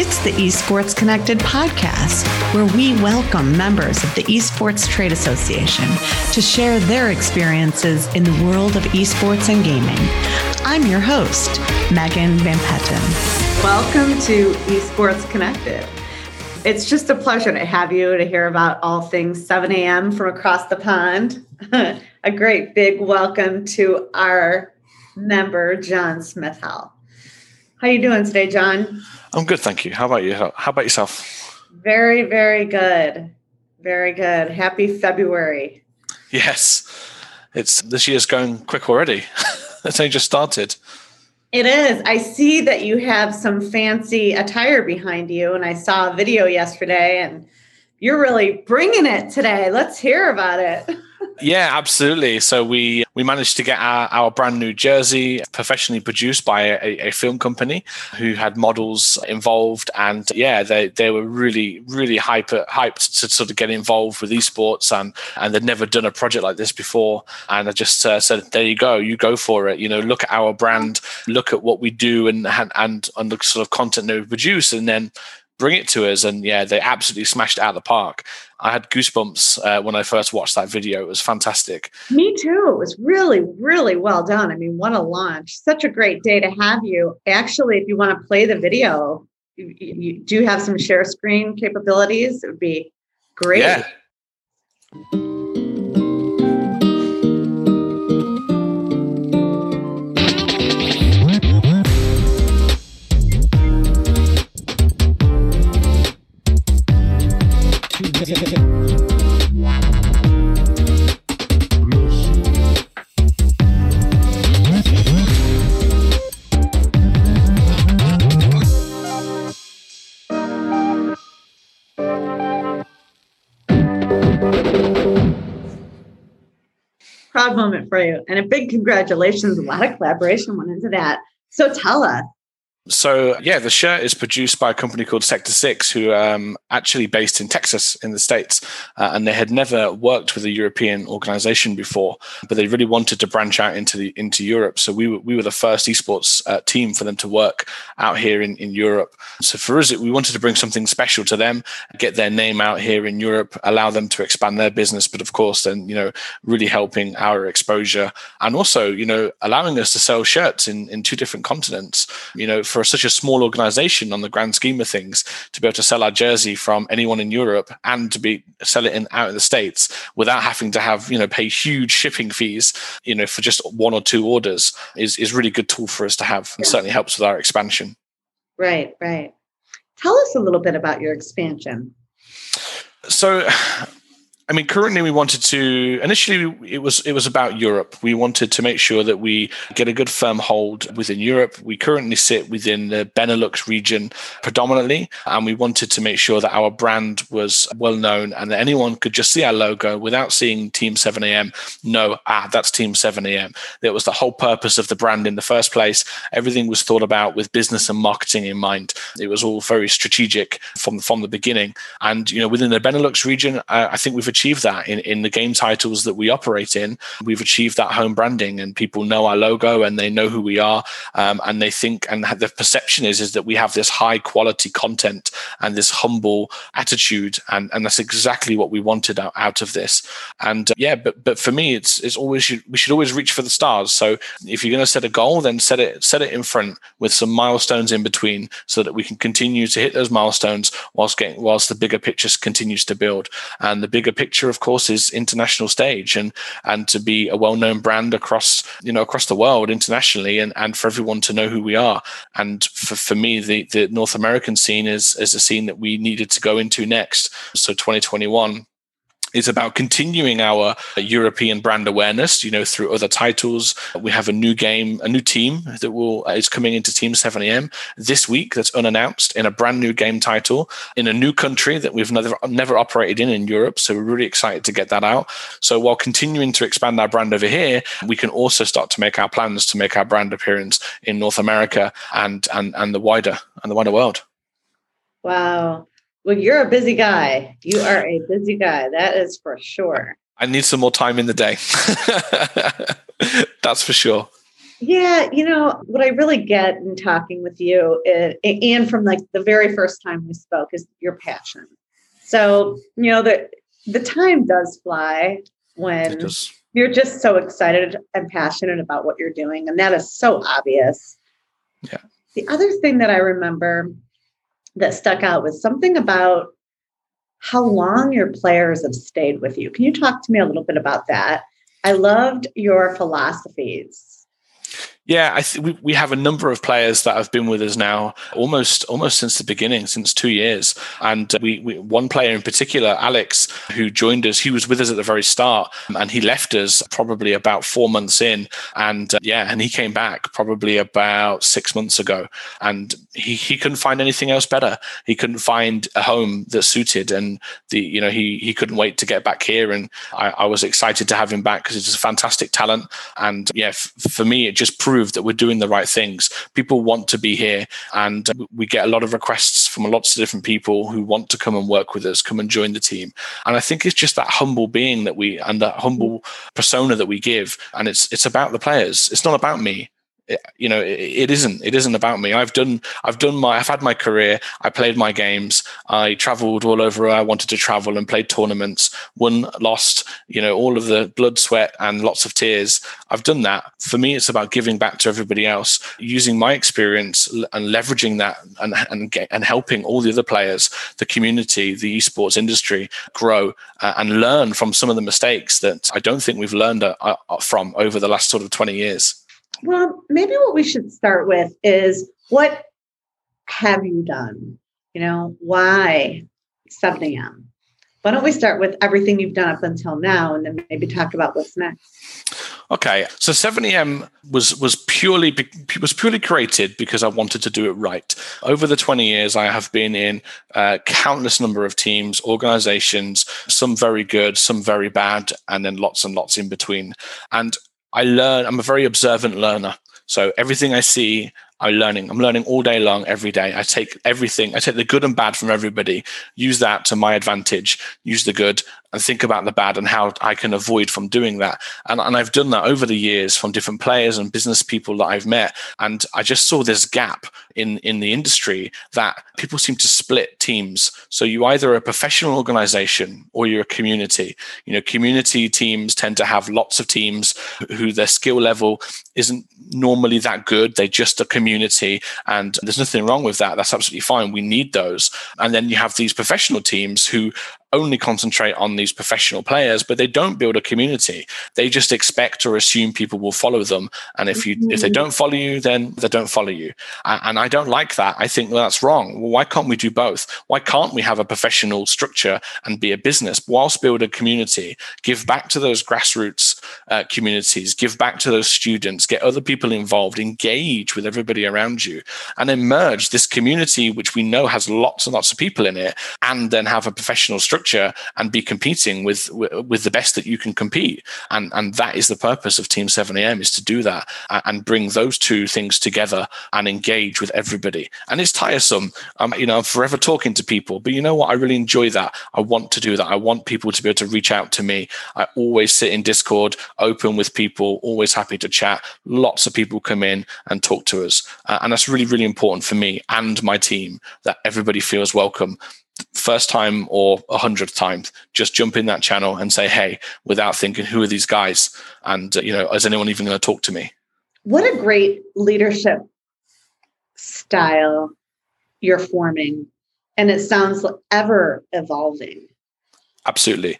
It's the Esports Connected podcast, where we welcome members of the Esports Trade Association to share their experiences in the world of esports and gaming. I'm your host, Megan Van Petten. Welcome to Esports Connected. It's just a pleasure to have you to hear about all things 7 a.m. from across the pond. a great big welcome to our member, John Smith-Howell. How you doing today, John? I'm good, thank you. How about you? How about yourself? Very, very good. Very good. Happy February. Yes. It's this year's going quick already. it's only just started. It is. I see that you have some fancy attire behind you, and I saw a video yesterday, and you're really bringing it today. Let's hear about it. yeah, absolutely. So we we managed to get our, our brand new jersey professionally produced by a, a, film company who had models involved, and yeah, they they were really really hyper hyped to sort of get involved with esports, and and they'd never done a project like this before, and I just uh, said, there you go, you go for it. You know, look at our brand, look at what we do, and and and the sort of content that we produce, and then bring it to us. And yeah, they absolutely smashed it out of the park. I had goosebumps uh, when I first watched that video. It was fantastic. Me too. It was really, really well done. I mean, what a launch. Such a great day to have you. Actually, if you want to play the video, you, you do have some share screen capabilities. It would be great. Yeah. And a big congratulations. A lot of collaboration went into that. So tell us, so yeah, the shirt is produced by a company called Sector Six, who um, actually based in Texas in the states, uh, and they had never worked with a European organization before, but they really wanted to branch out into the into Europe. So we were, we were the first esports uh, team for them to work out here in, in Europe. So for us, we wanted to bring something special to them, get their name out here in Europe, allow them to expand their business, but of course, then you know really helping our exposure and also you know allowing us to sell shirts in in two different continents. You know for for such a small organization on the grand scheme of things to be able to sell our jersey from anyone in Europe and to be sell it in out in the States without having to have, you know, pay huge shipping fees, you know, for just one or two orders is, is really good tool for us to have and certainly helps with our expansion. Right, right. Tell us a little bit about your expansion. So I mean, currently we wanted to initially it was it was about Europe. We wanted to make sure that we get a good firm hold within Europe. We currently sit within the Benelux region predominantly, and we wanted to make sure that our brand was well known and that anyone could just see our logo without seeing Team 7am know ah that's Team 7am. That was the whole purpose of the brand in the first place. Everything was thought about with business and marketing in mind. It was all very strategic from from the beginning. And you know, within the Benelux region, I, I think we've achieved that in, in the game titles that we operate in. We've achieved that home branding, and people know our logo and they know who we are, um, and they think and the perception is is that we have this high quality content and this humble attitude, and and that's exactly what we wanted out, out of this. And uh, yeah, but but for me, it's it's always we should always reach for the stars. So if you're going to set a goal, then set it set it in front with some milestones in between, so that we can continue to hit those milestones whilst getting whilst the bigger picture continues to build. And the bigger picture, of course, is international stage and and to be a well-known brand across you know across the world internationally and and for everyone to know who we are. And for, for me, the the North American scene is is a scene that we needed to go into next. So 2021 is about continuing our European brand awareness, you know, through other titles. We have a new game, a new team that will uh, is coming into Team 7am this week that's unannounced in a brand new game title in a new country that we've never never operated in in Europe. So we're really excited to get that out. So while continuing to expand our brand over here, we can also start to make our plans to make our brand appearance in North America and and and the wider and the wider world. Wow. Well, you're a busy guy. You are a busy guy. That is for sure. I need some more time in the day. That's for sure. Yeah, you know, what I really get in talking with you is, and from like the very first time we spoke is your passion. So, you know, the the time does fly when you're just so excited and passionate about what you're doing. And that is so obvious. Yeah. The other thing that I remember that stuck out was something about how long your players have stayed with you. Can you talk to me a little bit about that? I loved your philosophies yeah, I th- we, we have a number of players that have been with us now almost almost since the beginning, since two years. And we, we one player in particular, Alex, who joined us, he was with us at the very start, and he left us probably about four months in. And uh, yeah, and he came back probably about six months ago, and he he couldn't find anything else better. He couldn't find a home that suited, and the you know he he couldn't wait to get back here. And I, I was excited to have him back because he's a fantastic talent. And yeah, f- for me, it just proved prove that we're doing the right things. People want to be here, and uh, we get a lot of requests from lots of different people who want to come and work with us, come and join the team. And I think it's just that humble being that we and that humble persona that we give, and it's it's about the players. It's not about me you know it, it isn't it isn't about me. I've done i've done my i've had my career. I played my games. I traveled all over i wanted to travel and played tournaments won lost you know all of the blood sweat and lots of tears. I've done that. For me it's about giving back to everybody else using my experience and leveraging that and and, and helping all the other players the community the esports industry grow uh, and learn from some of the mistakes that i don't think we've learned uh, uh, from over the last sort of 20 years well, maybe what we should start with is what have you done? You know, why 7 a.m.? Why don't we start with everything you've done up until now and then maybe talk about what's next? Okay, so 7am was was purely was purely created because I wanted to do it right. Over the 20 years, I have been in uh, countless number of teams, organizations, some very good, some very bad, and then lots and lots in between. And I learn, I'm a very observant learner. So everything I see, I'm learning. I'm learning all day long, every day. I take everything, I take the good and bad from everybody, use that to my advantage, use the good, and think about the bad and how I can avoid from doing that. And, and I've done that over the years from different players and business people that I've met. And I just saw this gap in, in the industry that people seem to split teams. So you either a professional organization or you're a community. You know, community teams tend to have lots of teams who their skill level isn't normally that good. They just a community. And there's nothing wrong with that. That's absolutely fine. We need those. And then you have these professional teams who only concentrate on these professional players, but they don't build a community. They just expect or assume people will follow them. And if you mm-hmm. if they don't follow you, then they don't follow you. And I don't like that. I think well, that's wrong. Well, why can't we do both? Why can't we have a professional structure and be a business whilst build a community? Give back to those grassroots uh, communities. Give back to those students. Get other people involved. Engage with everybody around you, and then merge this community, which we know has lots and lots of people in it, and then have a professional structure structure and be competing with with the best that you can compete. And and that is the purpose of Team 7am is to do that and bring those two things together and engage with everybody. And it's tiresome. Um, you know, I'm forever talking to people, but you know what? I really enjoy that. I want to do that. I want people to be able to reach out to me. I always sit in Discord, open with people, always happy to chat. Lots of people come in and talk to us. Uh, and that's really, really important for me and my team that everybody feels welcome first time or a hundredth time, just jump in that channel and say, hey, without thinking, who are these guys? And, uh, you know, is anyone even going to talk to me? What a great leadership style you're forming. And it sounds ever evolving. Absolutely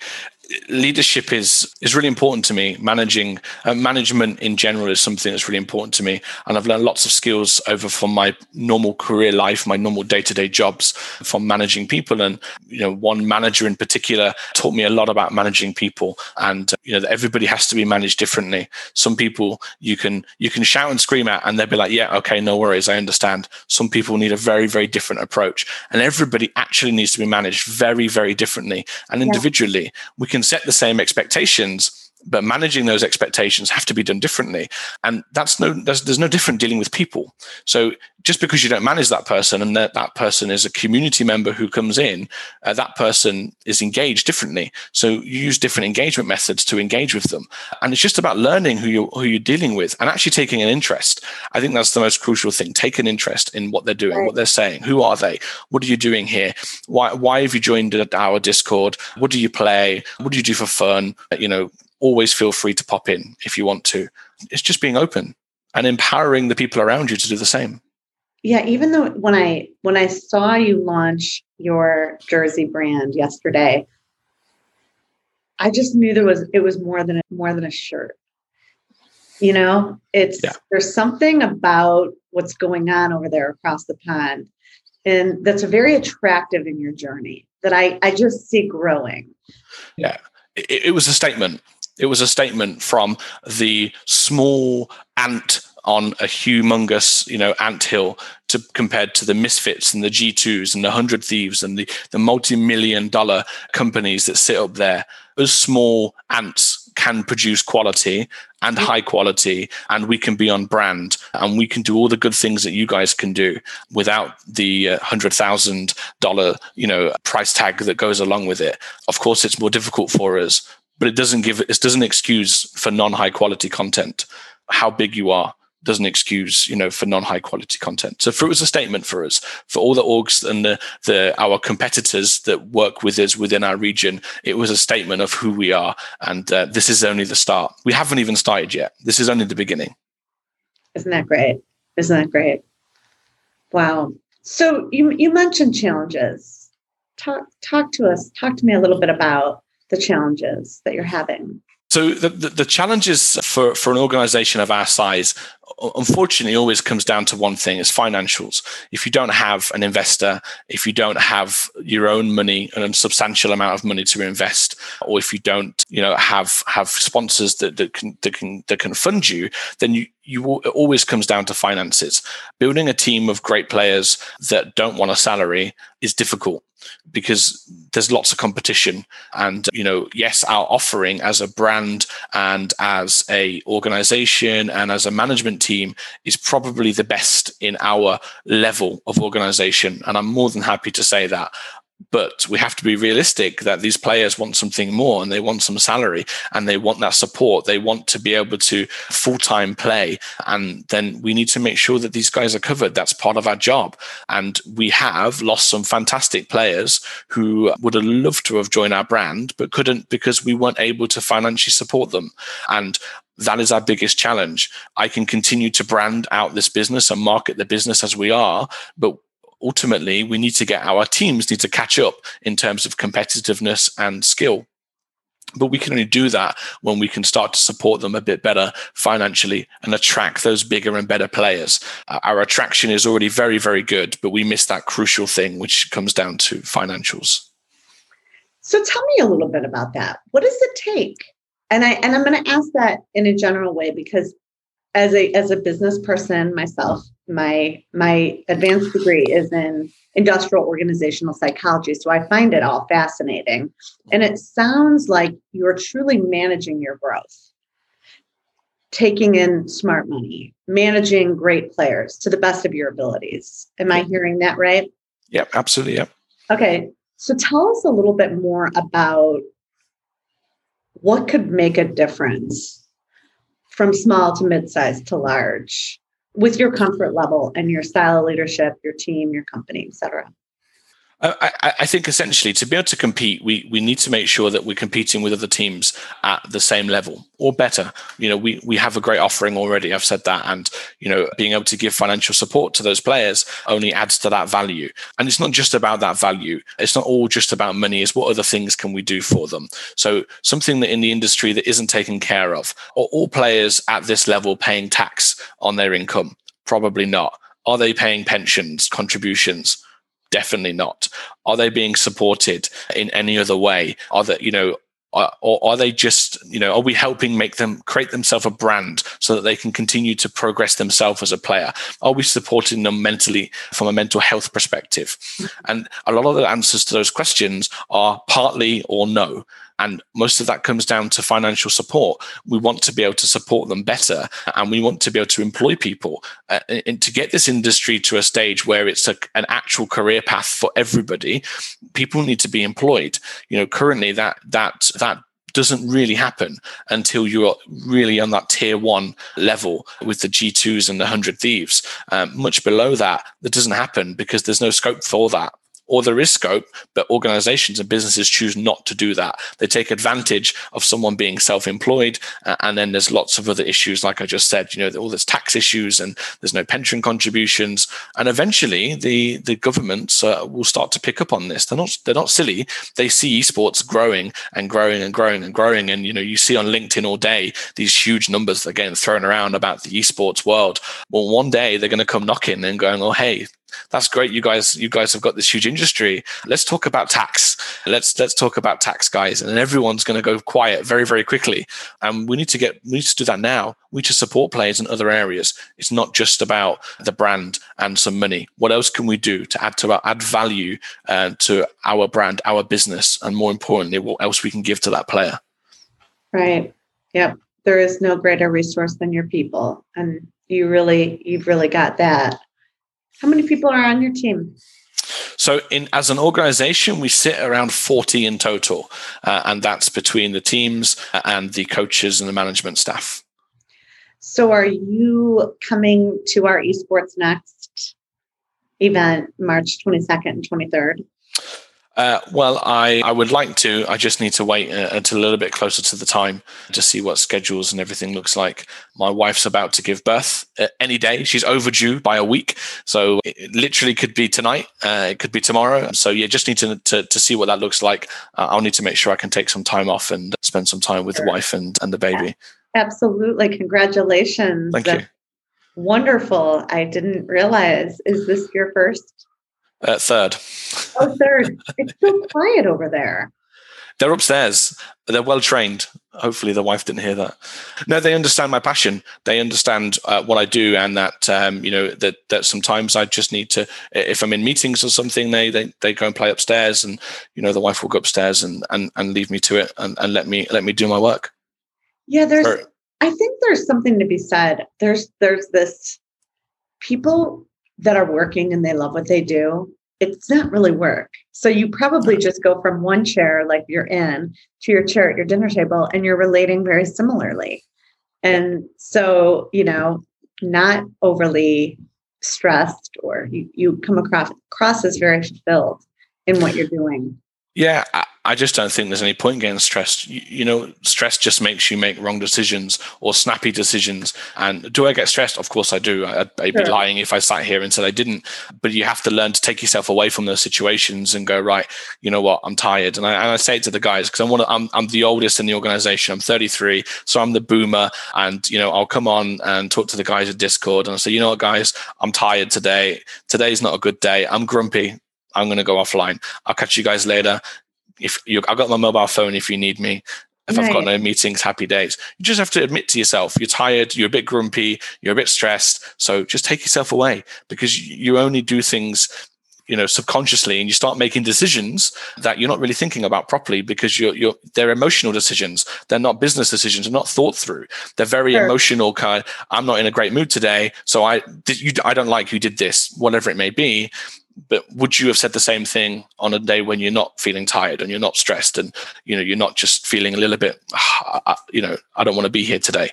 leadership is is really important to me. Managing uh, management in general is something that's really important to me, and I've learned lots of skills over from my normal career life, my normal day to day jobs, from managing people. And you know, one manager in particular taught me a lot about managing people, and uh, you know, that everybody has to be managed differently. Some people you can you can shout and scream at, and they'll be like, "Yeah, okay, no worries, I understand." Some people need a very very different approach, and everybody actually needs to be managed very very differently and individually. Yeah. We can can set the same expectations but managing those expectations have to be done differently. And that's no there's, there's no different dealing with people. So just because you don't manage that person and that, that person is a community member who comes in uh, that person is engaged differently. So you use different engagement methods to engage with them. And it's just about learning who you who you're dealing with and actually taking an interest. I think that's the most crucial thing. Take an interest in what they're doing right. what they're saying. Who are they? What are you doing here? Why why have you joined our discord? What do you play? What do you do for fun? You know always feel free to pop in if you want to. It's just being open and empowering the people around you to do the same. Yeah, even though when I when I saw you launch your jersey brand yesterday, I just knew there was it was more than a, more than a shirt. You know, it's yeah. there's something about what's going on over there across the pond and that's very attractive in your journey that I I just see growing. Yeah. It, it was a statement it was a statement from the small ant on a humongous, you know, ant hill to compared to the misfits and the G2s and the hundred thieves and the, the multi-million dollar companies that sit up there. As small ants can produce quality and high quality and we can be on brand and we can do all the good things that you guys can do without the uh, hundred thousand dollar you know price tag that goes along with it of course it's more difficult for us but it doesn't give it doesn't excuse for non high quality content how big you are doesn't excuse you know for non high quality content. So for it was a statement for us for all the orgs and the the our competitors that work with us within our region. It was a statement of who we are, and uh, this is only the start. We haven't even started yet. This is only the beginning. Isn't that great? Isn't that great? Wow. So you you mentioned challenges. Talk talk to us. Talk to me a little bit about the challenges that you're having? So the, the, the, challenges for, for an organization of our size, unfortunately, always comes down to one thing: is financials. If you don't have an investor, if you don't have your own money and a substantial amount of money to invest, or if you don't, you know, have have sponsors that, that can that can that can fund you, then you you it always comes down to finances. Building a team of great players that don't want a salary is difficult because there's lots of competition. And you know yes our offering as a brand and as a organization and as a management team is probably the best in our level of organization. And i'm more than happy to say that but we have to be realistic that these players want something more and they want some salary and they want that support. They want to be able to full-time play. And then we need to make sure that these guys are covered. That's part of our job. And we have lost some fantastic players who would have loved to have joined our brand but couldn't because we weren't able to financially support them. And that is our biggest challenge. I can continue to brand out this business and market the business as we are, but ultimately we need to get our teams need to catch up in terms of competitiveness and skill but we can only do that when we can start to support them a bit better financially and attract those bigger and better players. Uh, our attraction is already very, very good, but we miss that crucial thing, which comes down to financials. So tell me a little bit about that. What does it take? And I and I'm going to ask that in a general way because as a as a business person myself, my my advanced degree is in industrial organizational psychology so i find it all fascinating. And it sounds like you're truly managing your growth. Taking in smart money managing great players to the best of your abilities. Am i hearing that right? Yep absolutely yep. Okay so tell us a little bit more about what could make a difference from small to mid-sized to large with your comfort level and your style of leadership, your team, your company, et cetera? I, I, think essentially to be able to compete, we, we need to make sure that we're competing with other teams at the same level or better. You know, we, we have a great offering already. I've said that. And, you know, being able to give financial support to those players only adds to that value. And it's not just about that value. It's not all just about money. Is what other things can we do for them? So something that in the industry that isn't taken care of, are all players at this level paying tax on their income? Probably not. Are they paying pensions, contributions? Definitely not. Are they being supported in any other way? Are they, you know, are, or are they just, you know, are we helping make them create themselves a brand so that they can continue to progress themselves as a player? Are we supporting them mentally from a mental health perspective? And a lot of the answers to those questions are partly or no. And most of that comes down to financial support. We want to be able to support them better and we want to be able to employ people uh, and to get this industry to a stage where it's a, an actual career path for everybody. People need to be employed. You know, currently that, that, that doesn't really happen until you're really on that tier one level with the G2s and the 100 Thieves. Um, much below that, that doesn't happen because there's no scope for that or there is scope, but organizations and businesses choose not to do that. They take advantage of someone being self-employed, uh, and then there's lots of other issues, like I just said. You know, all there's tax issues, and there's no pension contributions, and eventually the the governments uh, will start to pick up on this. They're not they're not silly. They see esports growing and growing and growing and growing, and you know, you see on LinkedIn all day these huge numbers that are getting thrown around about the esports world. Well, one day they're going to come knocking and going, "Oh, hey, that's great. You guys you guys have got this huge industry. Let's talk about tax. Let's let's talk about tax guys and everyone's going to go quiet very very quickly. And we need to get we need to do that now. We need to support players in other areas. It's not just about the brand and some money. What else can we do to add to our add value uh, to our brand our business and more importantly what else we can give to that player? Right. Yep. There is no greater resource than your people and you really you've really got that how many people are on your team? So, in as an organization, we sit around 40 in total, uh, and that's between the teams and the coaches and the management staff. So, are you coming to our esports next event, March 22nd and 23rd? Uh, well, I, I would like to. I just need to wait uh, until a little bit closer to the time to see what schedules and everything looks like. My wife's about to give birth uh, any day. She's overdue by a week. So it literally could be tonight. Uh, it could be tomorrow. So yeah, just need to, to, to see what that looks like. Uh, I'll need to make sure I can take some time off and spend some time with the wife and, and the baby. Absolutely. Congratulations. Thank you. Wonderful. I didn't realize. Is this your first uh, third. Oh, third. It's so quiet over there. They're upstairs. They're well trained. Hopefully, the wife didn't hear that. No, they understand my passion. They understand uh, what I do, and that um, you know that that sometimes I just need to. If I'm in meetings or something, they they they go and play upstairs, and you know the wife will go upstairs and and, and leave me to it, and, and let me let me do my work. Yeah, there's. Or, I think there's something to be said. There's there's this people that are working and they love what they do, it's not really work. So you probably just go from one chair, like you're in, to your chair at your dinner table, and you're relating very similarly. And so, you know, not overly stressed or you, you come across, across as very fulfilled in what you're doing. Yeah, I just don't think there's any point getting stressed. You, you, know, stress just makes you make wrong decisions or snappy decisions. And do I get stressed? Of course I do. I'd, I'd sure. be lying if I sat here and said I didn't. But you have to learn to take yourself away from those situations and go, right, you know what, I'm tired. And I, and I say it to the guys because I'm, one of, I'm, I'm the oldest in the organization. I'm 33. So I'm the boomer. And, you know, I'll come on and talk to the guys at Discord and I say, you know what, guys, I'm tired today. Today's not a good day. I'm grumpy. I'm going to go offline. I'll catch you guys later if you, I've got my mobile phone if you need me. If right. I've got no meetings, happy days. You just have to admit to yourself you're tired, you're a bit grumpy, you're a bit stressed. So just take yourself away because you only do things you know subconsciously and you start making decisions that you're not really thinking about properly because you're you're they're emotional decisions they're not business decisions they're not thought through they're very sure. emotional kind i'm not in a great mood today so i did you i don't like you did this whatever it may be but would you have said the same thing on a day when you're not feeling tired and you're not stressed and you know you're not just feeling a little bit ah, you know i don't want to be here today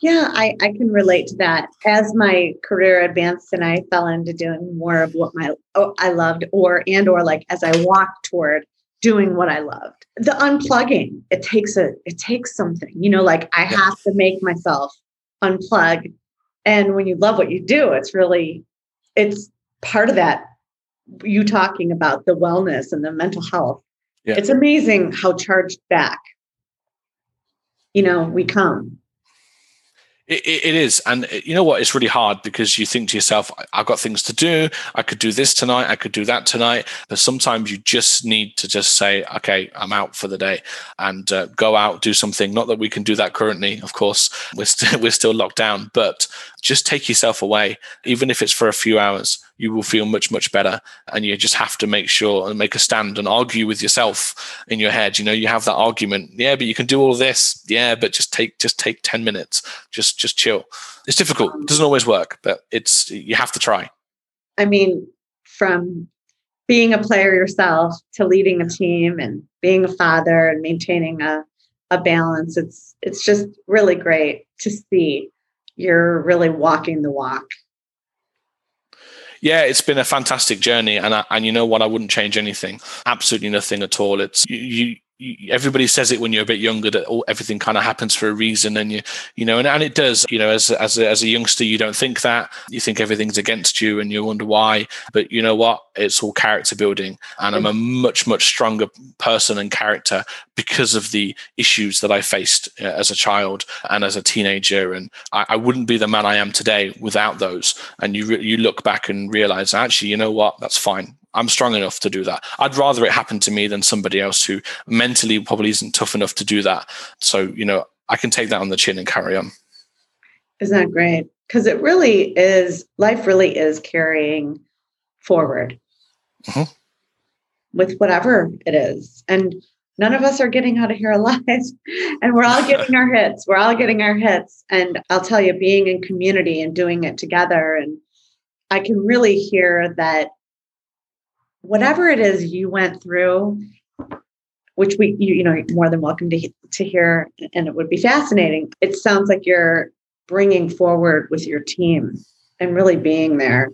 yeah I, I can relate to that. As my career advanced and i fell into doing more of what my oh, i loved or and or like as i walked toward doing what i loved. The unplugging it takes a it takes something you know like i yeah. have to make myself unplug. And when you love what you do it's really it's part of that you talking about the wellness and the mental health yeah. it's amazing how charged back you know we come it, it is. And uh, you know what? It's really hard because you think to yourself, I've got things to do. I could do this tonight. I could do that tonight. But sometimes you just need to just say, okay, I'm out for the day and uh, go out, do something. Not that we can do that currently, of course. We're, we we're still locked down, but just take yourself away. Even if it's for a few hours you will feel much much better. And you just have to make sure and make a stand and argue with yourself in your head. You know you have that argument yeah but you can do all this. Yeah but just take just take 10 minutes. Just just chill. It's difficult. It doesn't always work but it's you have to try. I mean from being a player yourself to leading a team and being a father and maintaining a, a balance it's it's just really great to see you're really walking the walk yeah, it's been a fantastic journey, and I, and you know what? I wouldn't change anything. Absolutely nothing at all. It's you, you everybody says it when you're a bit younger that all, everything kind of happens for a reason and you you know and, and it does you know as as a, as a youngster you don't think that. You think everything's against you and you wonder why. But you know what? It's all character building. And i'm a much much stronger person and character because of the issues that i faced uh, as a child and as a teenager. And I, I wouldn't be the man i am today without those. And you re- you look back and realize actually you know what? That's fine I'm strong enough to do that. I'd rather it happen to me than somebody else who mentally probably isn't tough enough to do that. So, you know, I can take that on the chin and carry on. Isn't that great? Because it really is, life really is carrying forward mm-hmm. with whatever it is. And none of us are getting out of here alive. and we're all getting our hits. We're all getting our hits. And I'll tell you, being in community and doing it together, and I can really hear that whatever it is you went through, which we you, you know more than welcome to to hear, and it would be fascinating. It sounds like you're bringing forward with your team and really being there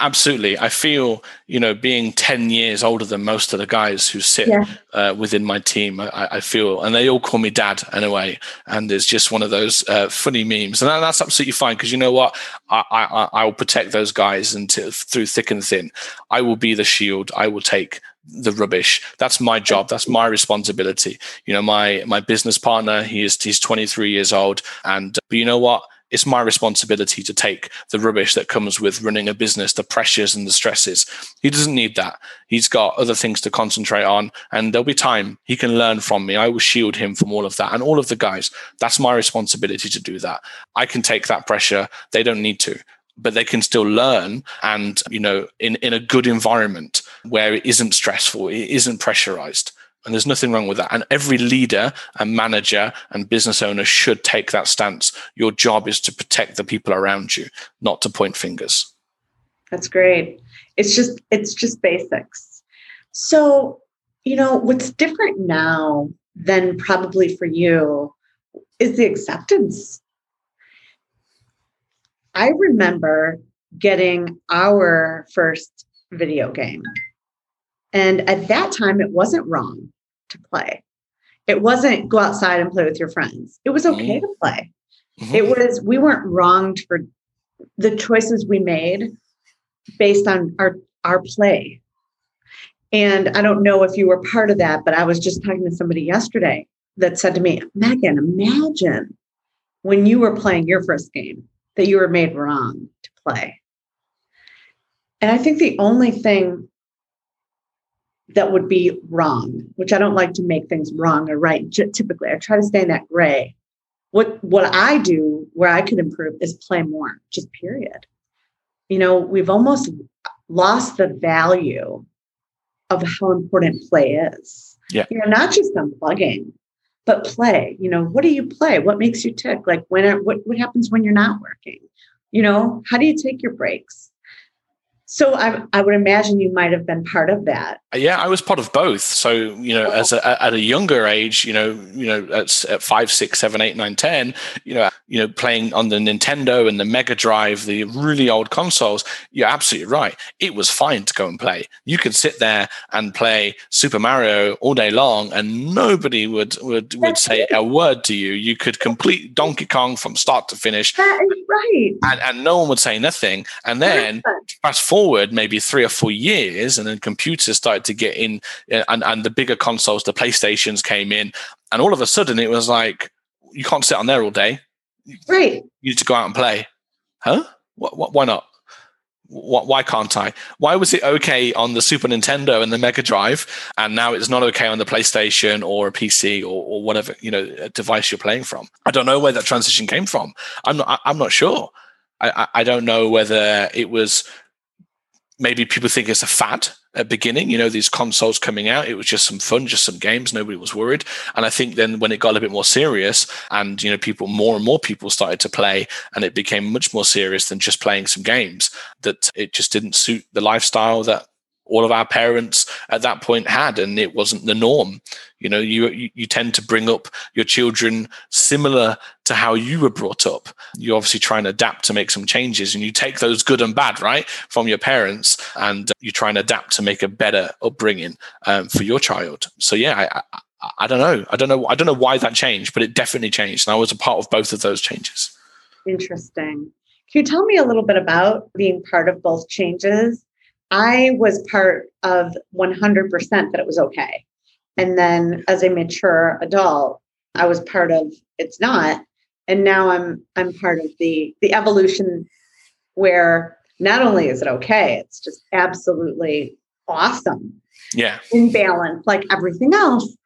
absolutely. I feel you know being 10 years older than most of the guys who sit yeah. uh, within my team I, I, feel and they all call me dad in a way and it's just one of those uh, funny memes. And that's absolutely fine because you know what? I, I, I will protect those guys until through thick and thin. I will be the shield. I will take the rubbish. That's my job. That's my responsibility. You know my my business partner he is he's 23 years old and but you know what it's my responsibility to take the rubbish that comes with running a business, the pressures and the stresses. He doesn't need that. He's got other things to concentrate on, and there'll be time he can learn from me. I will shield him from all of that and all of the guys. That's my responsibility to do that. I can take that pressure. They don't need to but they can still learn and you know in in a good environment where it isn't stressful it isn't pressurized and there's nothing wrong with that. And every leader and manager and business owner should take that stance. Your job is to protect the people around you, not to point fingers. That's great. It's just it's just basics. So, you know, what's different now than probably for you is the acceptance. I remember getting our first video game. And at that time, it wasn't wrong to play. It wasn't go outside and play with your friends. It was okay mm-hmm. to play. Mm-hmm. It was, we weren't wronged for the choices we made based on our, our play. And I don't know if you were part of that, but I was just talking to somebody yesterday that said to me, Megan, imagine when you were playing your first game that you were made wrong to play. And I think the only thing that would be wrong, which I don't like to make things wrong or right. Typically, I try to stay in that gray. What what I do where I could improve is play more, just period. You know, we've almost lost the value of how important play is. Yeah. You know, not just unplugging, but play. You know, what do you play? What makes you tick? Like when what what happens when you're not working? You know, how do you take your breaks? So I, I would imagine you might have been part of that. Yeah, I was part of both. So you know, as a, at a younger age, you know, you know, at, at five, six, seven, eight, nine, ten, you know, you know, playing on the Nintendo and the Mega Drive, the really old consoles. You're absolutely right. It was fine to go and play. You could sit there and play Super Mario all day long, and nobody would would would say a word to you. You could complete Donkey Kong from start to finish. That is right. And, and no one would say nothing. And then fast forward forward maybe three or four years, and then computers started to get in, uh, and, and the bigger consoles, the PlayStations came in, and all of a sudden it was like, you can't sit on there all day. Right. You need to go out and play. Huh? What, what, why not? why can't I? Why was it okay on the Super Nintendo and the Mega Drive, and now it's not okay on the PlayStation or a PC or, or whatever you know device you're playing from? I don't know where that transition came from. I'm not. I'm not sure. I, I don't know whether it was maybe people think it's a fad at beginning you know these consoles coming out it was just some fun just some games nobody was worried. And i think then when it got a bit more serious and you know people more and more people started to play and it became much more serious than just playing some games that it just didn't suit the lifestyle that all of our parents at that point had and it wasn't the norm you know you you tend to bring up your children similar to how you were brought up you obviously try and adapt to make some changes and you take those good and bad right from your parents and you try and adapt to make a better upbringing um, for your child so yeah I, I I don't know. I don't know. I don't know why that changed, but it definitely changed. And I was a part of both of those changes. Interesting. Can you tell me a little bit about being part of both changes I was part of 100% that it was okay. And then as a mature adult, I was part of it's not. And now I'm I'm part of the the evolution where not only is it okay, it's just absolutely awesome. Yeah. In balance, like everything else.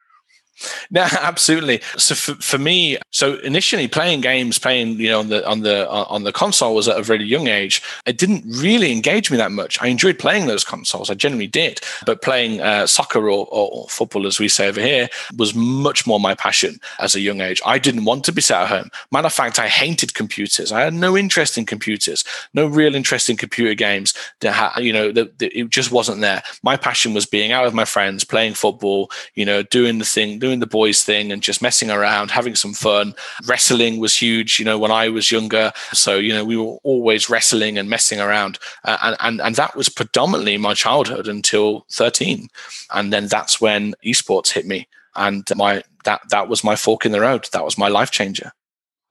No, absolutely. So for, for me, so initially playing games, playing you know on the on the on the console was at a very young age. It didn't really engage me that much. I enjoyed playing those consoles. I generally did, but playing uh, soccer or, or, football, as we say over here, was much more my passion as a young age. I didn't want to be sat at home. Matter of fact, I hated computers. I had no interest in computers, no real interest in computer games. That you know, it just wasn't there. My passion was being out with my friends, playing football. You know, doing the thing, doing the boys thing and just messing around, having some fun. Wrestling was huge, you know, when I was younger. So, you know, we were always wrestling and messing around. Uh, and, and, and that was predominantly my childhood until 13. And then that's when esports hit me. And my that that was my fork in the road. That was my life changer.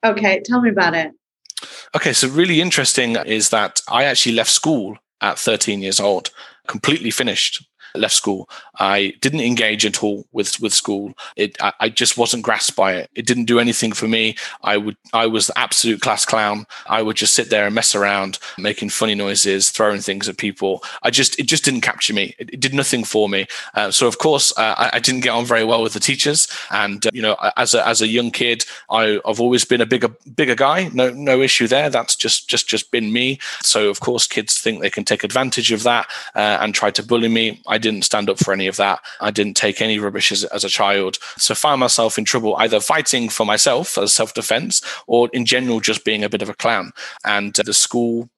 Okay, tell me about it. Okay, so really interesting is that I actually left school at 13 years old, completely finished left school. I didn't engage at all with with school. It I, I, just wasn't grasped by it. It didn't do anything for me. I would I was the absolute class clown. I would just sit there and mess around, making funny noises, throwing things at people. I just it just didn't capture me. It, it did nothing for me. Uh, so of course uh, I, I, didn't get on very well with the teachers. And uh, you know as a as a young kid, I've always been a bigger bigger guy. No no issue there. That's just just just been me. So of course kids think they can take advantage of that uh, and try to bully me. I didn't stand up for any of that. I didn't take any rubbish as, as a child. So found myself in trouble either fighting for myself as self defense or in general just being a bit of a clown. And uh, the school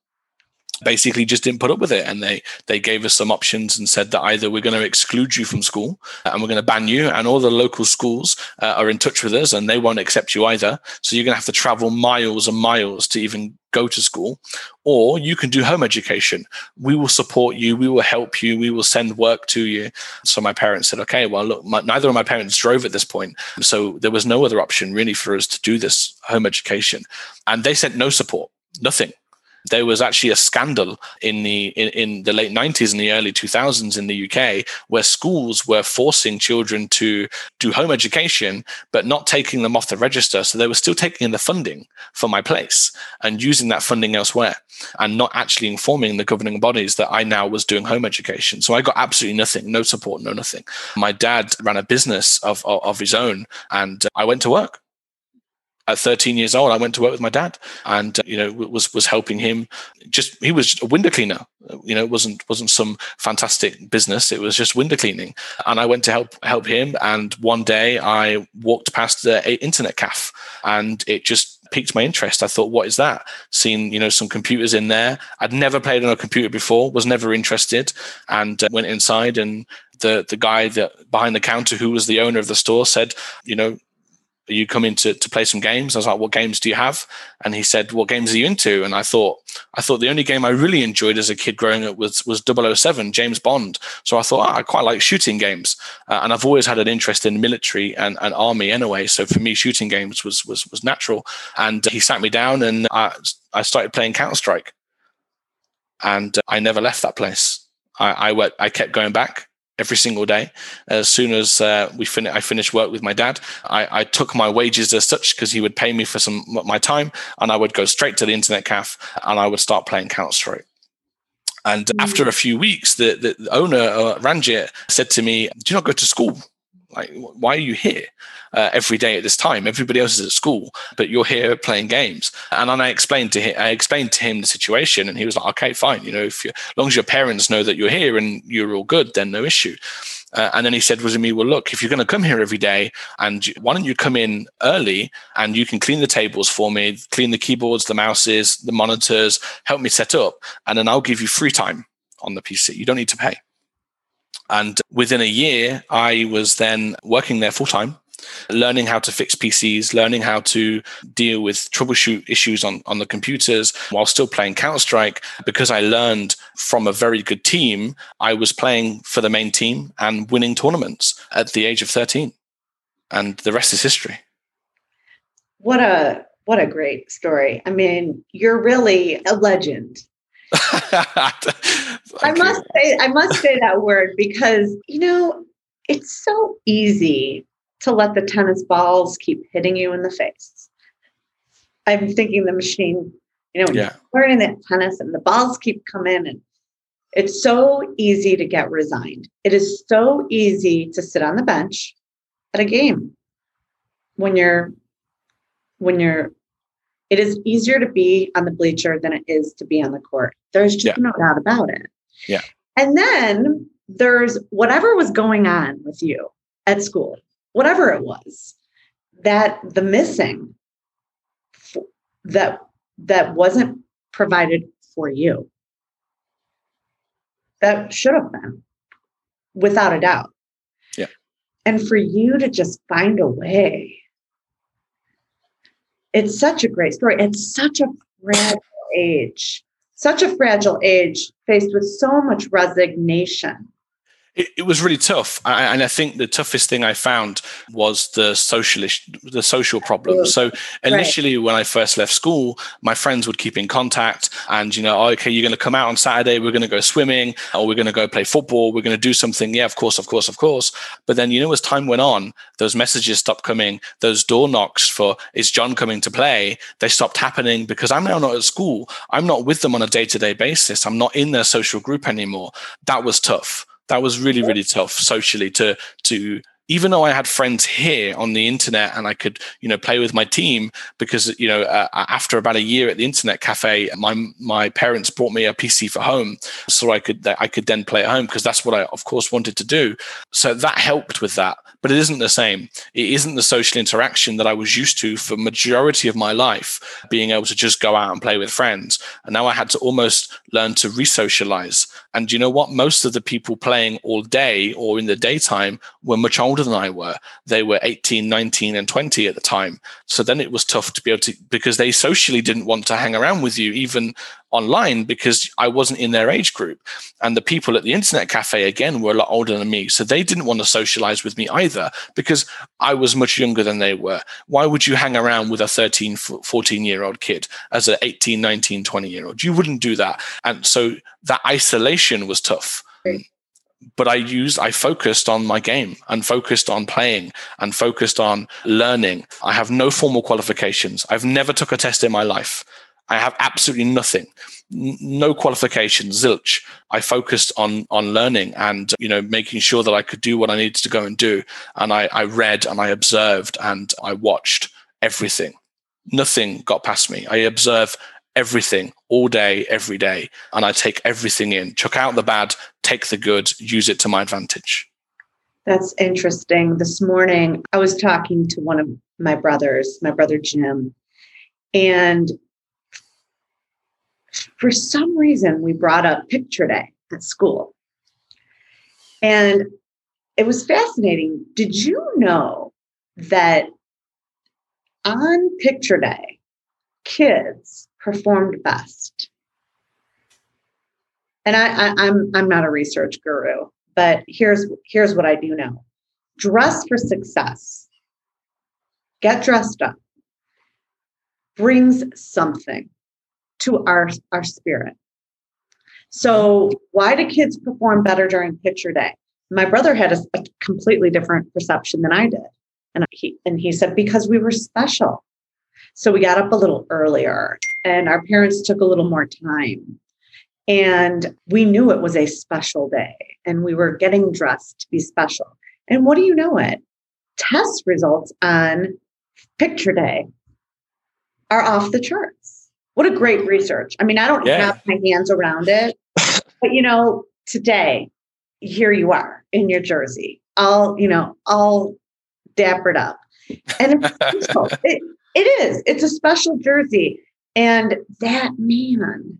basically just didn't put up with it. And they they gave us some options and said that either we're going to exclude you from school and we're going to ban you and all the local schools uh, are in touch with us and they won't accept you either. So you're going to have to travel miles and miles to even go to school. Or you can do home education. We will support you. We will help you. We will send work to you. So my parents said okay well look my, neither of my parents drove at this point. So there was no other option really for us to do this home education. And they said no support nothing there was actually a scandal in the in, in, the late 90s and the early 2000s in the UK where schools were forcing children to do home education but not taking them off the register. So they were still taking in the funding for my place and using that funding elsewhere and not actually informing the governing bodies that I now was doing home education. So I got absolutely nothing no support no nothing. My dad ran a business of of, of his own and I went to work at 13 years old, I went to work with my dad, and uh, you know was was helping him. Just he was a window cleaner. You know, it wasn't wasn't some fantastic business. It was just window cleaning, and I went to help help him. And one day, I walked past the internet cafe, and it just piqued my interest. I thought, what is that? Seen you know some computers in there. I'd never played on a computer before. Was never interested, and uh, went inside and. The, the guy that behind the counter who was the owner of the store said, you know, are you coming to, to play some games? I was like, what games do you have? And he said, what games are you into? And I thought, I thought the only game I really enjoyed as a kid growing up was, was 007, James Bond. So I thought, oh, I quite like shooting games. Uh, and I've always had an interest in military and, and army anyway. So for me, shooting games was, was, was natural. And uh, he sat me down and I, I started playing Counter Strike. And uh, I never left that place. I, I, went, I kept going back every single day. As soon as uh, we fin- I finished work with my dad, I, I took my wages as such because he would pay me for some my time, and I would go straight to the internet cafe and I would start playing Counter Strike. And mm-hmm. after a few weeks, the, the owner, uh, Ranjit, said to me, Do you not go to school? Like, why are you here uh, every day at this time? Everybody else is at school, but you're here playing games. And then I explained to him, I explained to him the situation, and he was like, "Okay, fine. You know, if you, as long as your parents know that you're here and you're all good, then no issue." Uh, and then he said was to me, well, look, if you're going to come here every day, and why don't you come in early and you can clean the tables for me, clean the keyboards, the mouses, the monitors, help me set up, and then I'll give you free time on the PC. You don't need to pay. And within a year, I was then working there full time, learning how to fix PCs, learning how to deal with troubleshoot issues on, on the computers while still playing Counter Strike. Because I learned from a very good team, I was playing for the main team and winning tournaments at the age of 13. And the rest is history. What a what a great story. I mean, you're really a legend. I must say, I must say that word because you know it's so easy to let the tennis balls keep hitting you in the face. I'm thinking the machine, you know, yeah. learning that tennis and the balls keep coming and it's so easy to get resigned. It is so easy to sit on the bench at a game when you're when you're it is easier to be on the bleacher than it is to be on the court. There's just yeah. no doubt about it. Yeah. And then there's whatever was going on with you at school, whatever it was, that the missing that that wasn't provided for you. That should have been, without a doubt. Yeah. And for you to just find a way. It's such a great story. It's such a fragile age such a fragile age faced with so much resignation it, it was really tough, I, and I think the toughest thing I found was the social the social problem. So initially, right. when I first left school, my friends would keep in contact, and you know, oh, okay, you're going to come out on Saturday, we're going to go swimming, or we're going to go play football, we're going to do something. Yeah, of course, of course, of course. But then, you know, as time went on, those messages stopped coming. Those door knocks for is John coming to play? They stopped happening because I'm now not at school. I'm not with them on a day to day basis. I'm not in their social group anymore. That was tough that was really really tough socially to to even though I had friends here on the internet and I could, you know, play with my team because, you know, uh, after about a year at the internet cafe, my my parents brought me a PC for home, so I could I could then play at home because that's what I, of course, wanted to do. So that helped with that, but it isn't the same. It isn't the social interaction that I was used to for majority of my life, being able to just go out and play with friends. And now I had to almost learn to re-socialize. And you know what? Most of the people playing all day or in the daytime were much older than I were. They were 18, 19, and 20 at the time. So then it was tough to be able to, because they socially didn't want to hang around with you, even online, because I wasn't in their age group. And the people at the internet cafe, again, were a lot older than me. So they didn't want to socialize with me either, because I was much younger than they were. Why would you hang around with a 13, 14 year old kid as an 18, 19, 20 year old? You wouldn't do that. And so that isolation was tough. Right but I used, I focused on my game and focused on playing and focused on learning. I have no formal qualifications. I've never took a test in my life. I have absolutely nothing, no qualifications, zilch. I focused on on learning and you know making sure that I could do what I needed to go and do. And I, I read and I observed and I watched everything. Nothing got past me. I observe everything all day, every day. And I take everything in, chuck out the bad, take the good, use it to my advantage. That's interesting. This morning, I was talking to one of my brothers, my brother Jim, and for some reason, we brought up picture day at school. And it was fascinating. Did you know that on picture day, kids performed best? And I, I, I'm I'm not a research guru, but here's here's what I do know. Dress for success. Get dressed up. Brings something to our, our spirit. So, why do kids perform better during picture day? My brother had a, a, completely different perception than I did. And he, and he said, because we were special. So we got up a little earlier and our parents took a little more time. And we knew it was a special day and we were getting dressed to be special. And what do you know it? Test results on picture day are off the charts. What a great research. I mean, I don't yeah. have my hands around it, but you know, today, here you are in your jersey, all, you know, all dappered up. And it's it, it is, it's a special jersey. And that man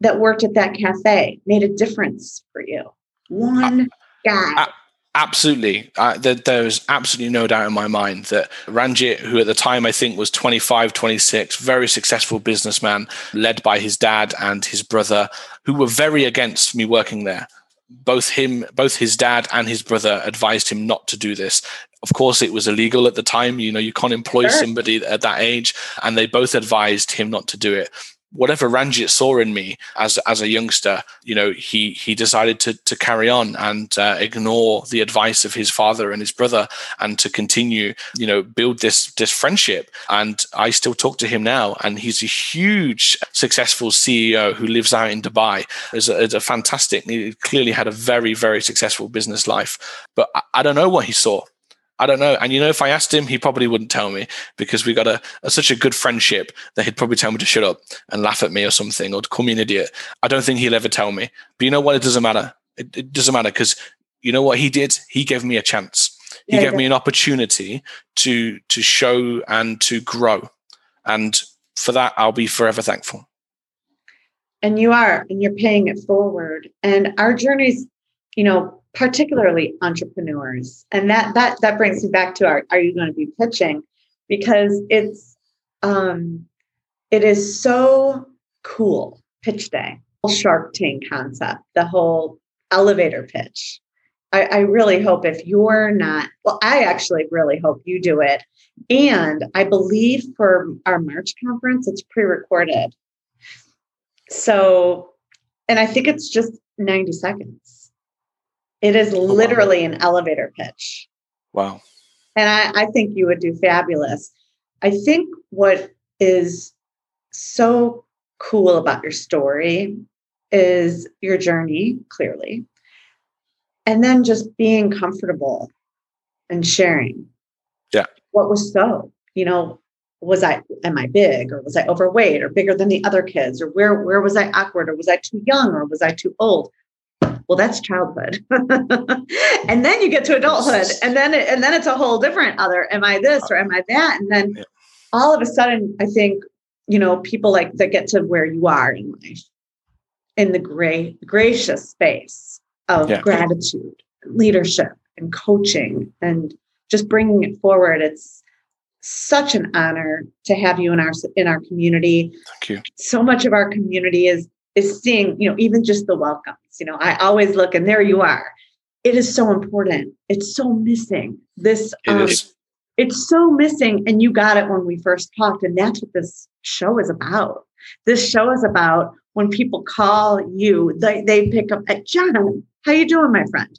that worked at that cafe made a difference for you. One guy. Absolutely. Uh, there, there's absolutely no doubt in my mind that Ranjit, who at the time I think was 25, 26, very successful businessman, led by his dad and his brother, who were very against me working there both him both his dad and his brother advised him not to do this of course it was illegal at the time you know you can't employ sure. somebody at that age and they both advised him not to do it whatever Ranjit saw in me as as a youngster, you know, he he decided to to carry on and uh, ignore the advice of his father and his brother, and to continue, you know, build this this friendship. And I still talk to him now, and he's a huge successful CEO who lives out in Dubai. Is a, a fantastic. He clearly had a very very successful business life, but I, I don't know what he saw. I don't know. And you know, if I asked him, he probably wouldn't tell me because we got a, a, such a good friendship that he'd probably tell me to shut up and laugh at me or something or to call me an idiot. I don't think he'll ever tell me. But you know what? It doesn't matter. It, it doesn't matter because you know what he did? He gave me a chance. He yeah, gave me an opportunity to to show and to grow. And for that, I'll be forever thankful. And you are, and you're paying it forward. And our journeys, you know, particularly entrepreneurs. And that that that brings me back to our are you going to be pitching? Because it's um it is so cool pitch day, Shark Tank concept, the whole elevator pitch. I, I really hope if you're not, well, I actually really hope you do it. And I believe for our March conference, it's pre recorded. So, and I think it's just 90 seconds. It is oh, literally an elevator pitch. Wow. And I, I think you would do fabulous. I think what is so cool about your story is your journey, clearly, and then just being comfortable and sharing. Yeah. What was so, you know, was I am I big or was I overweight or bigger than the other kids or where where was I awkward or was I too young or was I too old? Well that's childhood. And then you get to adulthood and then it, and then it's a whole different other am i this or am i that? And then all of a sudden i think you know people like that get to where you are in life in the great gracious space of yeah. gratitude leadership and coaching and just bringing it forward it's such an honor to have you in our in our community. Thank you. So much of our community is is seeing, you know, even just the welcomes. You know, I always look and there you are. It is so important. It's so missing. This it um, is. It's so missing. And you got it when we first talked. And that's what this show is about. This show is about when people call you, they, they pick up at John, how you doing, my friend?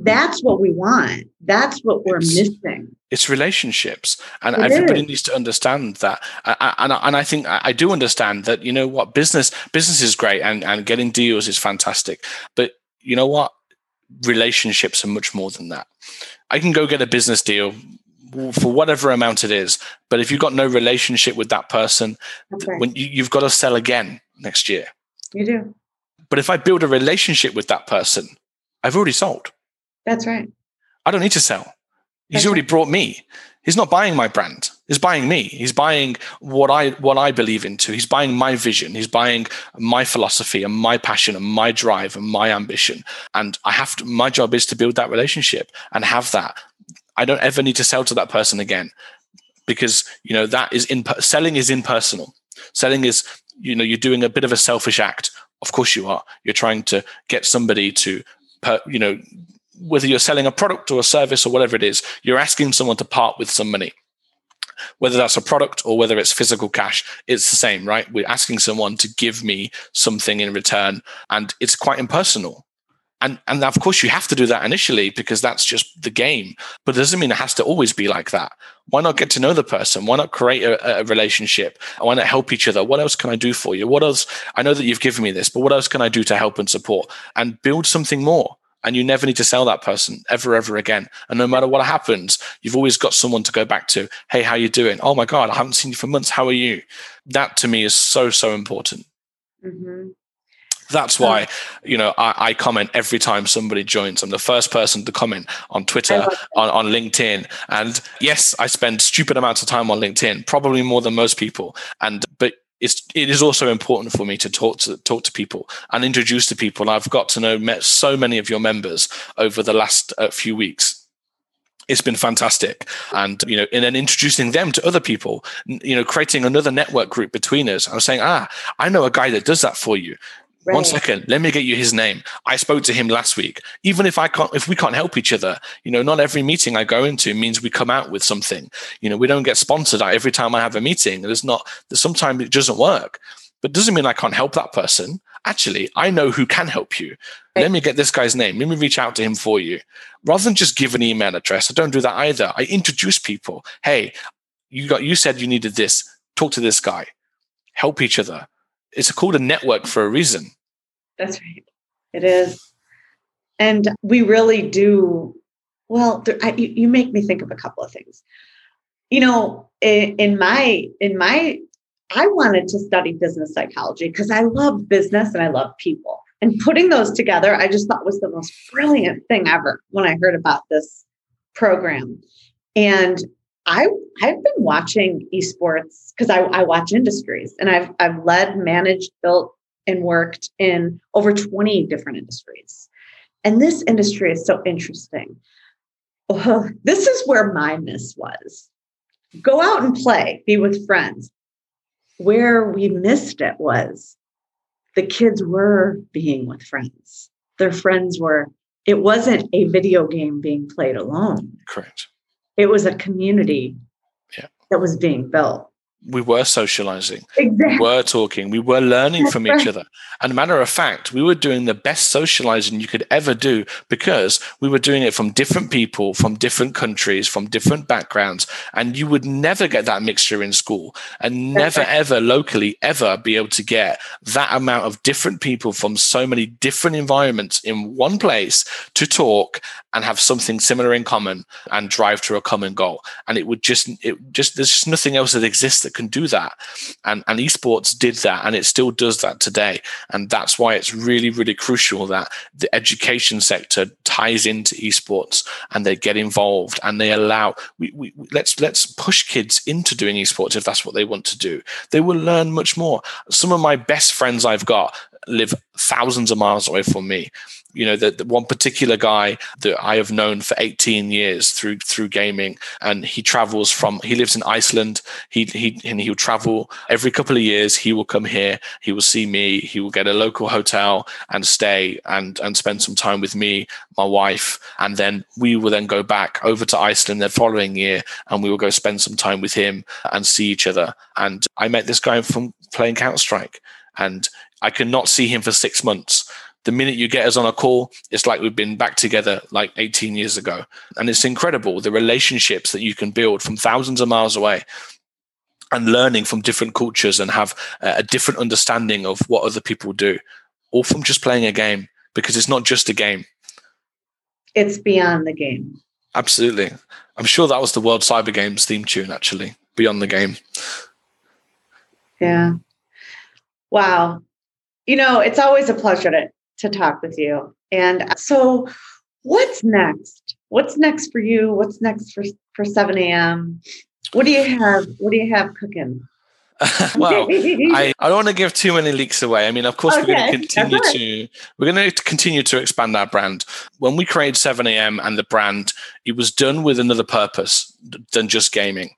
That's what we want. That's what we're it's, missing. It's relationships, and it everybody is. needs to understand that. And and I think I do understand that. You know what, business business is great, and and getting deals is fantastic. But you know what, relationships are much more than that. I can go get a business deal for whatever amount it is, but if you've got no relationship with that person, okay. when you, you've got to sell again next year. You do. But if I build a relationship with that person, I've already sold. That's right. I don't need to sell. He's That's already right. brought me. He's not buying my brand. He's buying me. He's buying what I what I believe into. He's buying my vision. He's buying my philosophy and my passion and my drive and my ambition. And I have to. My job is to build that relationship and have that. I don't ever need to sell to that person again, because you know that is in selling is impersonal. Selling is you know you're doing a bit of a selfish act. Of course you are. You're trying to get somebody to per, you know, whether you're selling a product or a service or whatever it is, you're asking someone to part with some money. Whether that's a product or whether it's physical cash, it's the same, right? We're asking someone to give me something in return, and it's quite impersonal. and and of course you have to do that initially because that's just the game but it doesn't mean it has to always be like that. Why not get to know the person? Why not create a, a, relationship? Why not help each other? What else can i do for you? What else? I know that you've given me this but what else can i do to help and support? And build something more and you never need to sell that person ever ever again and no matter what happens you've always got someone to go back to hey how you doing oh my god i haven't seen you for months how are you that to me is so so important mm-hmm. That's why, you know, I, I, comment every time somebody joins. I'm the first person to comment on Twitter, on, on LinkedIn. And yes, I spend stupid amounts of time on LinkedIn, probably more than most people. And it's it is also important for me to talk to talk to people and introduce to people. I've got to know met so many of your members over the last uh, few weeks. It's been fantastic. And you know and then introducing them to other people you know creating another network group between us. I was saying ah i know a guy that does that for you Right. One second, let me get you his name. I spoke to him last week. Even if I can't, if we can't help each other, you know, not every meeting I go into means we come out with something. You know, we don't get sponsored every time I have a meeting. There's not. Sometimes it doesn't work, but doesn't mean I can't help that person. Actually, I know who can help you. Right. Let me get this guy's name. Let me reach out to him for you, rather than just give an email address. I don't do that either. I introduce people. Hey, you got. You said you needed this. Talk to this guy. Help each other. It's called a network for a reason that's right. It is. And we really do. Well, there, I, you, you make me think of a couple of things. You know, in, in my in my, I wanted to study business psychology because I love business and I love people. And putting those together, I just thought was the most brilliant thing ever when I heard about this program. And I I've been watching esports because I, I watch industries and I've I've led, managed, built and worked in over 20 different industries. And this industry is so interesting. This is where my miss was. Go out and play, be with friends. Where we missed it was the kids were being with friends. Their friends were, it wasn't a video game being played alone. Correct. It was a community yeah. that was being built we were socializing exactly. we were talking we were learning from each other. And matter of fact we were doing the best socializing you could ever do because we were doing it from different people from different countries from different backgrounds and you would never get that mixture in school and never ever locally ever be able to get that amount of different people from so many different environments in one place to talk and have something similar in common and drive to a common goal. And it would just it just there's just nothing else that exists that can do that. And, and esports did that and it still does that today. And that's why it's really, really crucial that the education sector ties into esports and they get involved and they allow we, we let's let's push kids into doing esports if that's what they want to do. They will learn much more. Some of my best friends I've got live thousands of miles away from me you know the, one particular guy that i have known for 18 years through through gaming and he travels from he lives in iceland. He he and he'll travel every couple of years. He will come here. He will see me. He will get a local hotel and stay and and spend some time with me my wife. And then we will then go back over to iceland the following year and we will go spend some time with him and see each other. And i met this guy from playing counter strike and I could not see him for six months. The minute you get us on a call, it's like we've been back together like 18 years ago. And it's incredible the relationships that you can build from thousands of miles away and learning from different cultures and have a different understanding of what other people do, all from just playing a game because it's not just a game. It's beyond the game. Absolutely. I'm sure that was the World Cyber Games theme tune, actually, Beyond the Game. Yeah. Wow you know, it's always a pleasure to, to talk with you. And uh, so, what's next? What's next for you? What's next for, for 7 a.m.? What do you have? What do you have cooking? well, I, I don't want to give too many leaks away. I mean, of course, okay. we're going to continue right. to we're going to continue to expand our brand. When we created 7 a.m. and the brand, it was done with another purpose than just gaming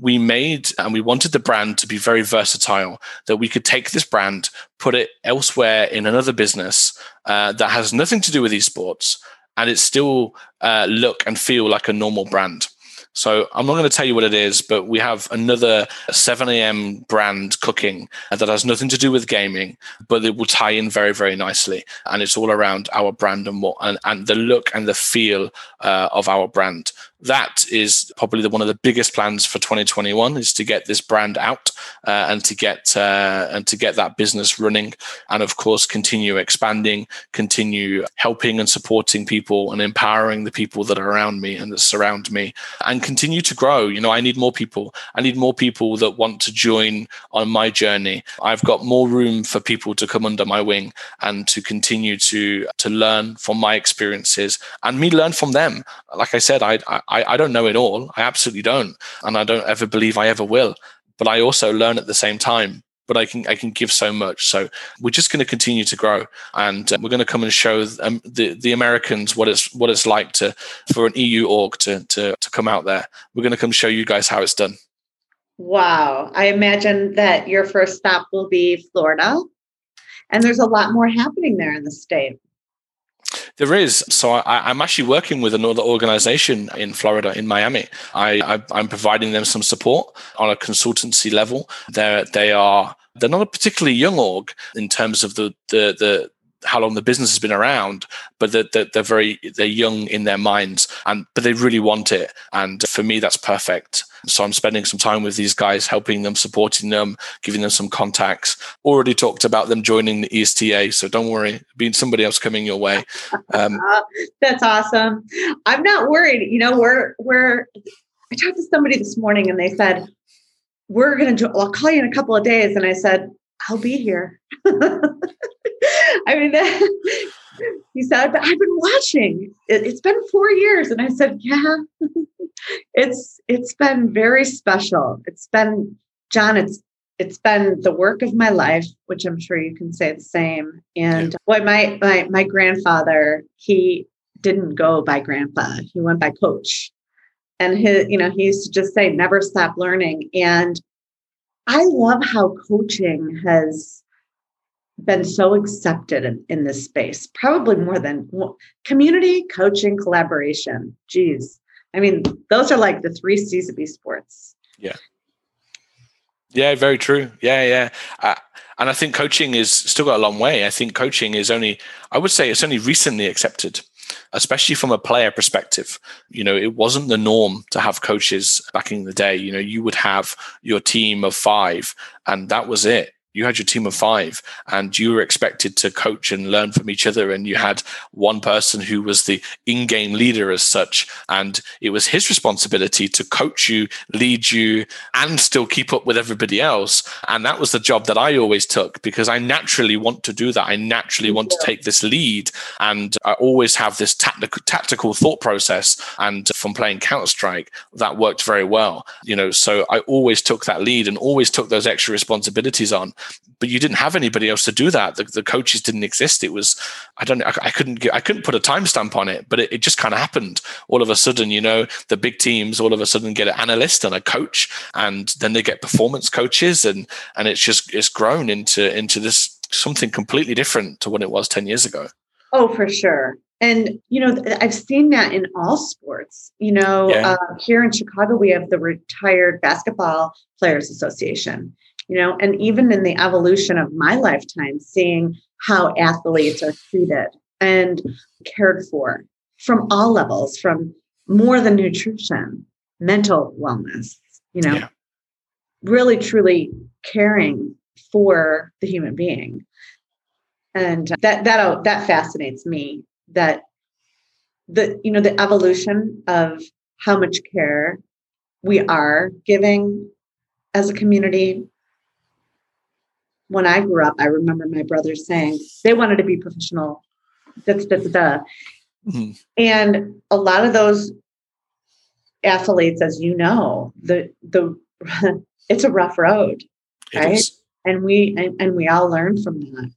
we made and we wanted the brand to be very versatile that we could take this brand put it elsewhere in another business uh, that has nothing to do with esports and it still uh, look and feel like a normal brand So I'm not going to tell you what it is, but we have another 7 a.m. brand cooking that has nothing to do with gaming, but it will tie in very, very nicely. And it's all around our brand and what and, and the look and the feel uh, of our brand that is probably the, one of the biggest plans for 2021 is to get this brand out uh, and to get uh, and to get that business running and of course continue expanding continue helping and supporting people and empowering the people that are around me and that surround me and continue to grow. You know i need more people. I need more people that want to join on my journey. I've got more room for people to come under my wing and to continue to to learn from my experiences and me learn from them. Like i said i, I I, I don't know it all. I absolutely don't. And I don't ever believe I ever will. But I also learn at the same time but I can I can give so much. So we're just going to continue to grow, and uh, we're going to come and show um, the the Americans what it's what it's like to for an EU org to to to come out there. We're going to come show you guys how it's done. Wow, I imagine that your first stop will be Florida, and there's a lot more happening there in the state. There is. So I, am actually working with another organization in Florida, in Miami. I, I, am providing them some support on a consultancy level. They're, they are they're not a particularly young org in terms of the the the how long the business has been around, but that they're, they're, very they're young in their minds, and but they really want it. And for me, that's perfect. So I'm spending some time with these guys, helping them, supporting them, giving them some contacts. Already talked about them joining the ESTA, so don't worry, being somebody else coming your way. Um, That's awesome. I'm not worried. You know, we're we're. I talked to somebody this morning, and they said we're going to. I'll call you in a couple of days, and I said I'll be here. I mean, he said, but I've been watching. It, has been four years, and I said, yeah, it's it's been very special. It's been John. It's it's been the work of my life, which I'm sure you can say the same. And yeah. boy, my my my grandfather, he didn't go by grandpa. He went by coach. And his, you know, he used to just say, never stop learning. And I love how coaching has been so accepted in, in this space, probably more than well, community, coaching, collaboration. Geez. I mean, those are like the three C's of esports. Yeah. Yeah, very true. Yeah, yeah. Uh, and I think coaching is still got a long way. I think coaching is only, I would say it's only recently accepted, especially from a player perspective. You know, it wasn't the norm to have coaches back in the day. You know, you would have your team of five and that was it you had your team of five and you were expected to coach and learn from each other and you had one person who was the in-game leader as such and it was his responsibility to coach you lead you and still keep up with everybody else. And that was the job that i always took because i naturally want to do that. I naturally want yeah. to take this lead and i always have this tactical tactical thought process and from playing counter-strike that worked very well you know. So i always took that lead and always took those extra responsibilities on but you didn't have anybody else to do that. The, the coaches didn't exist. It was I don't I, I couldn't get, I couldn't put a timestamp on it, but it, it just kind of happened. All of a sudden, you know, the big teams all of a sudden get an analyst and a coach, and then they get performance coaches, and and it's just it's grown into into this something completely different to what it was ten years ago. Oh, for sure. And, you know, I've seen that in all sports. You know, yeah. uh, here in Chicago, we have the Retired Basketball Players Association you know, and even in the evolution of my lifetime, seeing how athletes are treated and cared for from all levels, from more than nutrition, mental wellness, you know, yeah. really truly caring for the human being. And that that that fascinates me that the you know the evolution of how much care we are giving as a community when I grew up, I remember my brothers saying they wanted to be professional. Da, da, da. Mm-hmm. And a lot of those athletes, as you know, the the it's a rough road, right? And we and, and we all learn from that.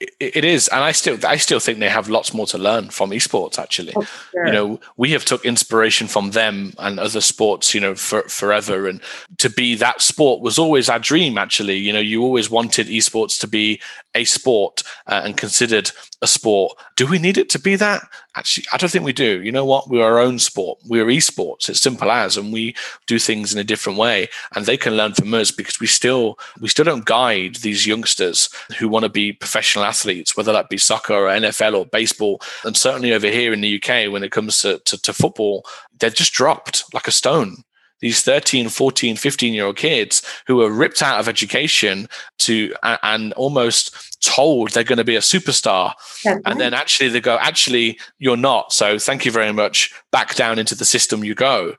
It is, and I still I still think they have lots more to learn from esports. Actually, oh, sure. you know, we have took inspiration from them and other sports, you know, for forever. And to be that sport was always our dream. Actually, you know, you always wanted esports to be a sport uh, and considered a sport. Do we need it to be that? Actually, I don't think we do. You know what? We're our own sport. We're esports. It's simple as, and we do things in a different way. And they can learn from us because we still we still don't guide these youngsters who want to be professional athletes, whether that be soccer or NFL or baseball. And certainly over here in the UK, when it comes to, to, to football, they're just dropped like a stone these 13 14 15 year old kids who are ripped out of education to and almost told they're going to be a superstar and then actually they go actually you're not so thank you very much back down into the system you go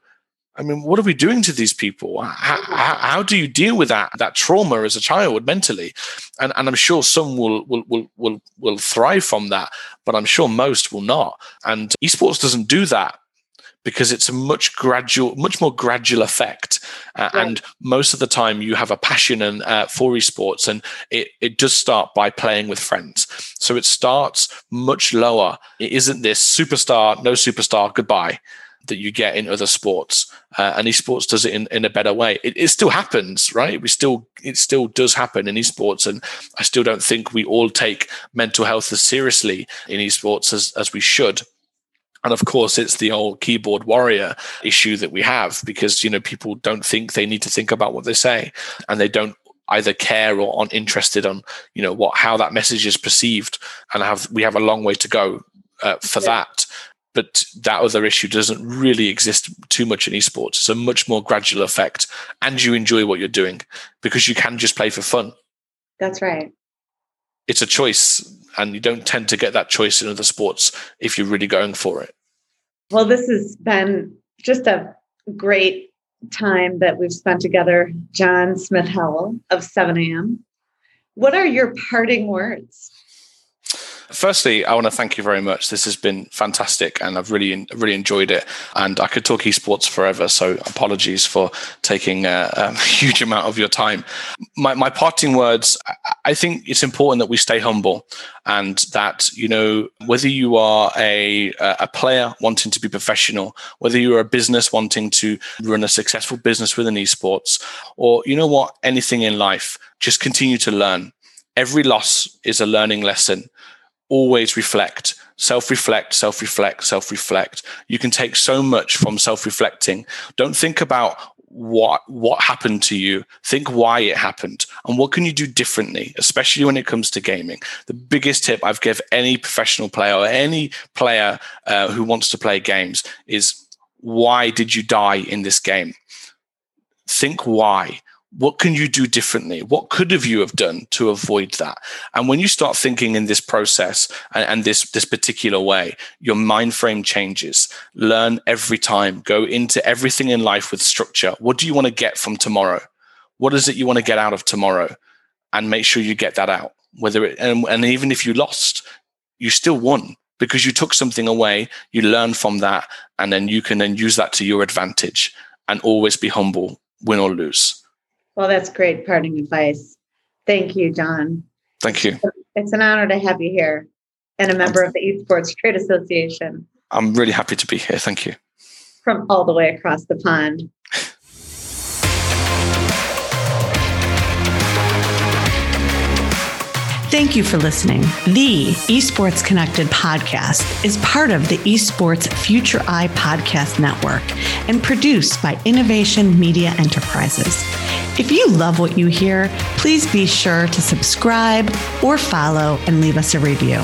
I mean, what are we doing to these people? How, how, how, do you deal with that that trauma as a child mentally? And, and I'm sure some will, will will will will thrive from that, but I'm sure most will not. And esports doesn't do that because it's a much gradual, much more gradual effect. Uh, right. And most of the time, you have a passion and uh, for esports, and it it does start by playing with friends. So it starts much lower. It isn't this superstar, no superstar, goodbye that you get in other sports. Uh, and esports does it in, in a better way. It, it still happens, right? We still it still does happen in esports, and I still don't think we all take mental health as seriously in esports as as we should. And of course, it's the old keyboard warrior issue that we have because you know people don't think they need to think about what they say, and they don't either care or aren't interested on you know what how that message is perceived, and have we have a long way to go uh, for yeah. that but that other issue doesn't really exist too much in esports. It's a much more gradual effect, and you enjoy what you're doing because you can just play for fun. That's right. It's a choice, and you don't tend to get that choice in other sports if you're really going for it. Well, this has been just a great time that we've spent together, John Smith-Howell of 7 a.m. What are your parting words? Firstly, I want to thank you very much. This has been fantastic, and I've really, really enjoyed it. And I could talk esports forever, so apologies for taking uh, um, a, a huge amount of your time. My, my parting words: I think it's important that we stay humble, and that you know whether you are a a player wanting to be professional, whether you're a business wanting to run a successful business within esports, or you know what, anything in life, just continue to learn. Every loss is a learning lesson always reflect self reflect self reflect self reflect you can take so much from self reflecting don't think about what what happened to you. Think why it happened. And what can you do differently especially when it comes to gaming? The biggest tip i've give any professional player or any player uh, who wants to play games is why did you die in this game? Think why what can you do differently? What could have you have done to avoid that? And when you start thinking in this process and, and, this this particular way, your mind frame changes. Learn every time. Go into everything in life with structure. What do you want to get from tomorrow? What is it you want to get out of tomorrow? And make sure you get that out. Whether it and, and even if you lost, you still won because you took something away, you learn from that, and then you can then use that to your advantage and always be humble, win or lose. Well, that's great parting advice. Thank you, John. Thank you. It's an honor to have you here and a member of the Esports Trade Association. I'm really happy to be here. Thank you. From all the way across the pond. Thank you for listening. The Esports Connected podcast is part of the Esports Futuri Podcast Network and produced by Innovation Media Enterprises. If you love what you hear, please be sure to subscribe or follow and leave us a review.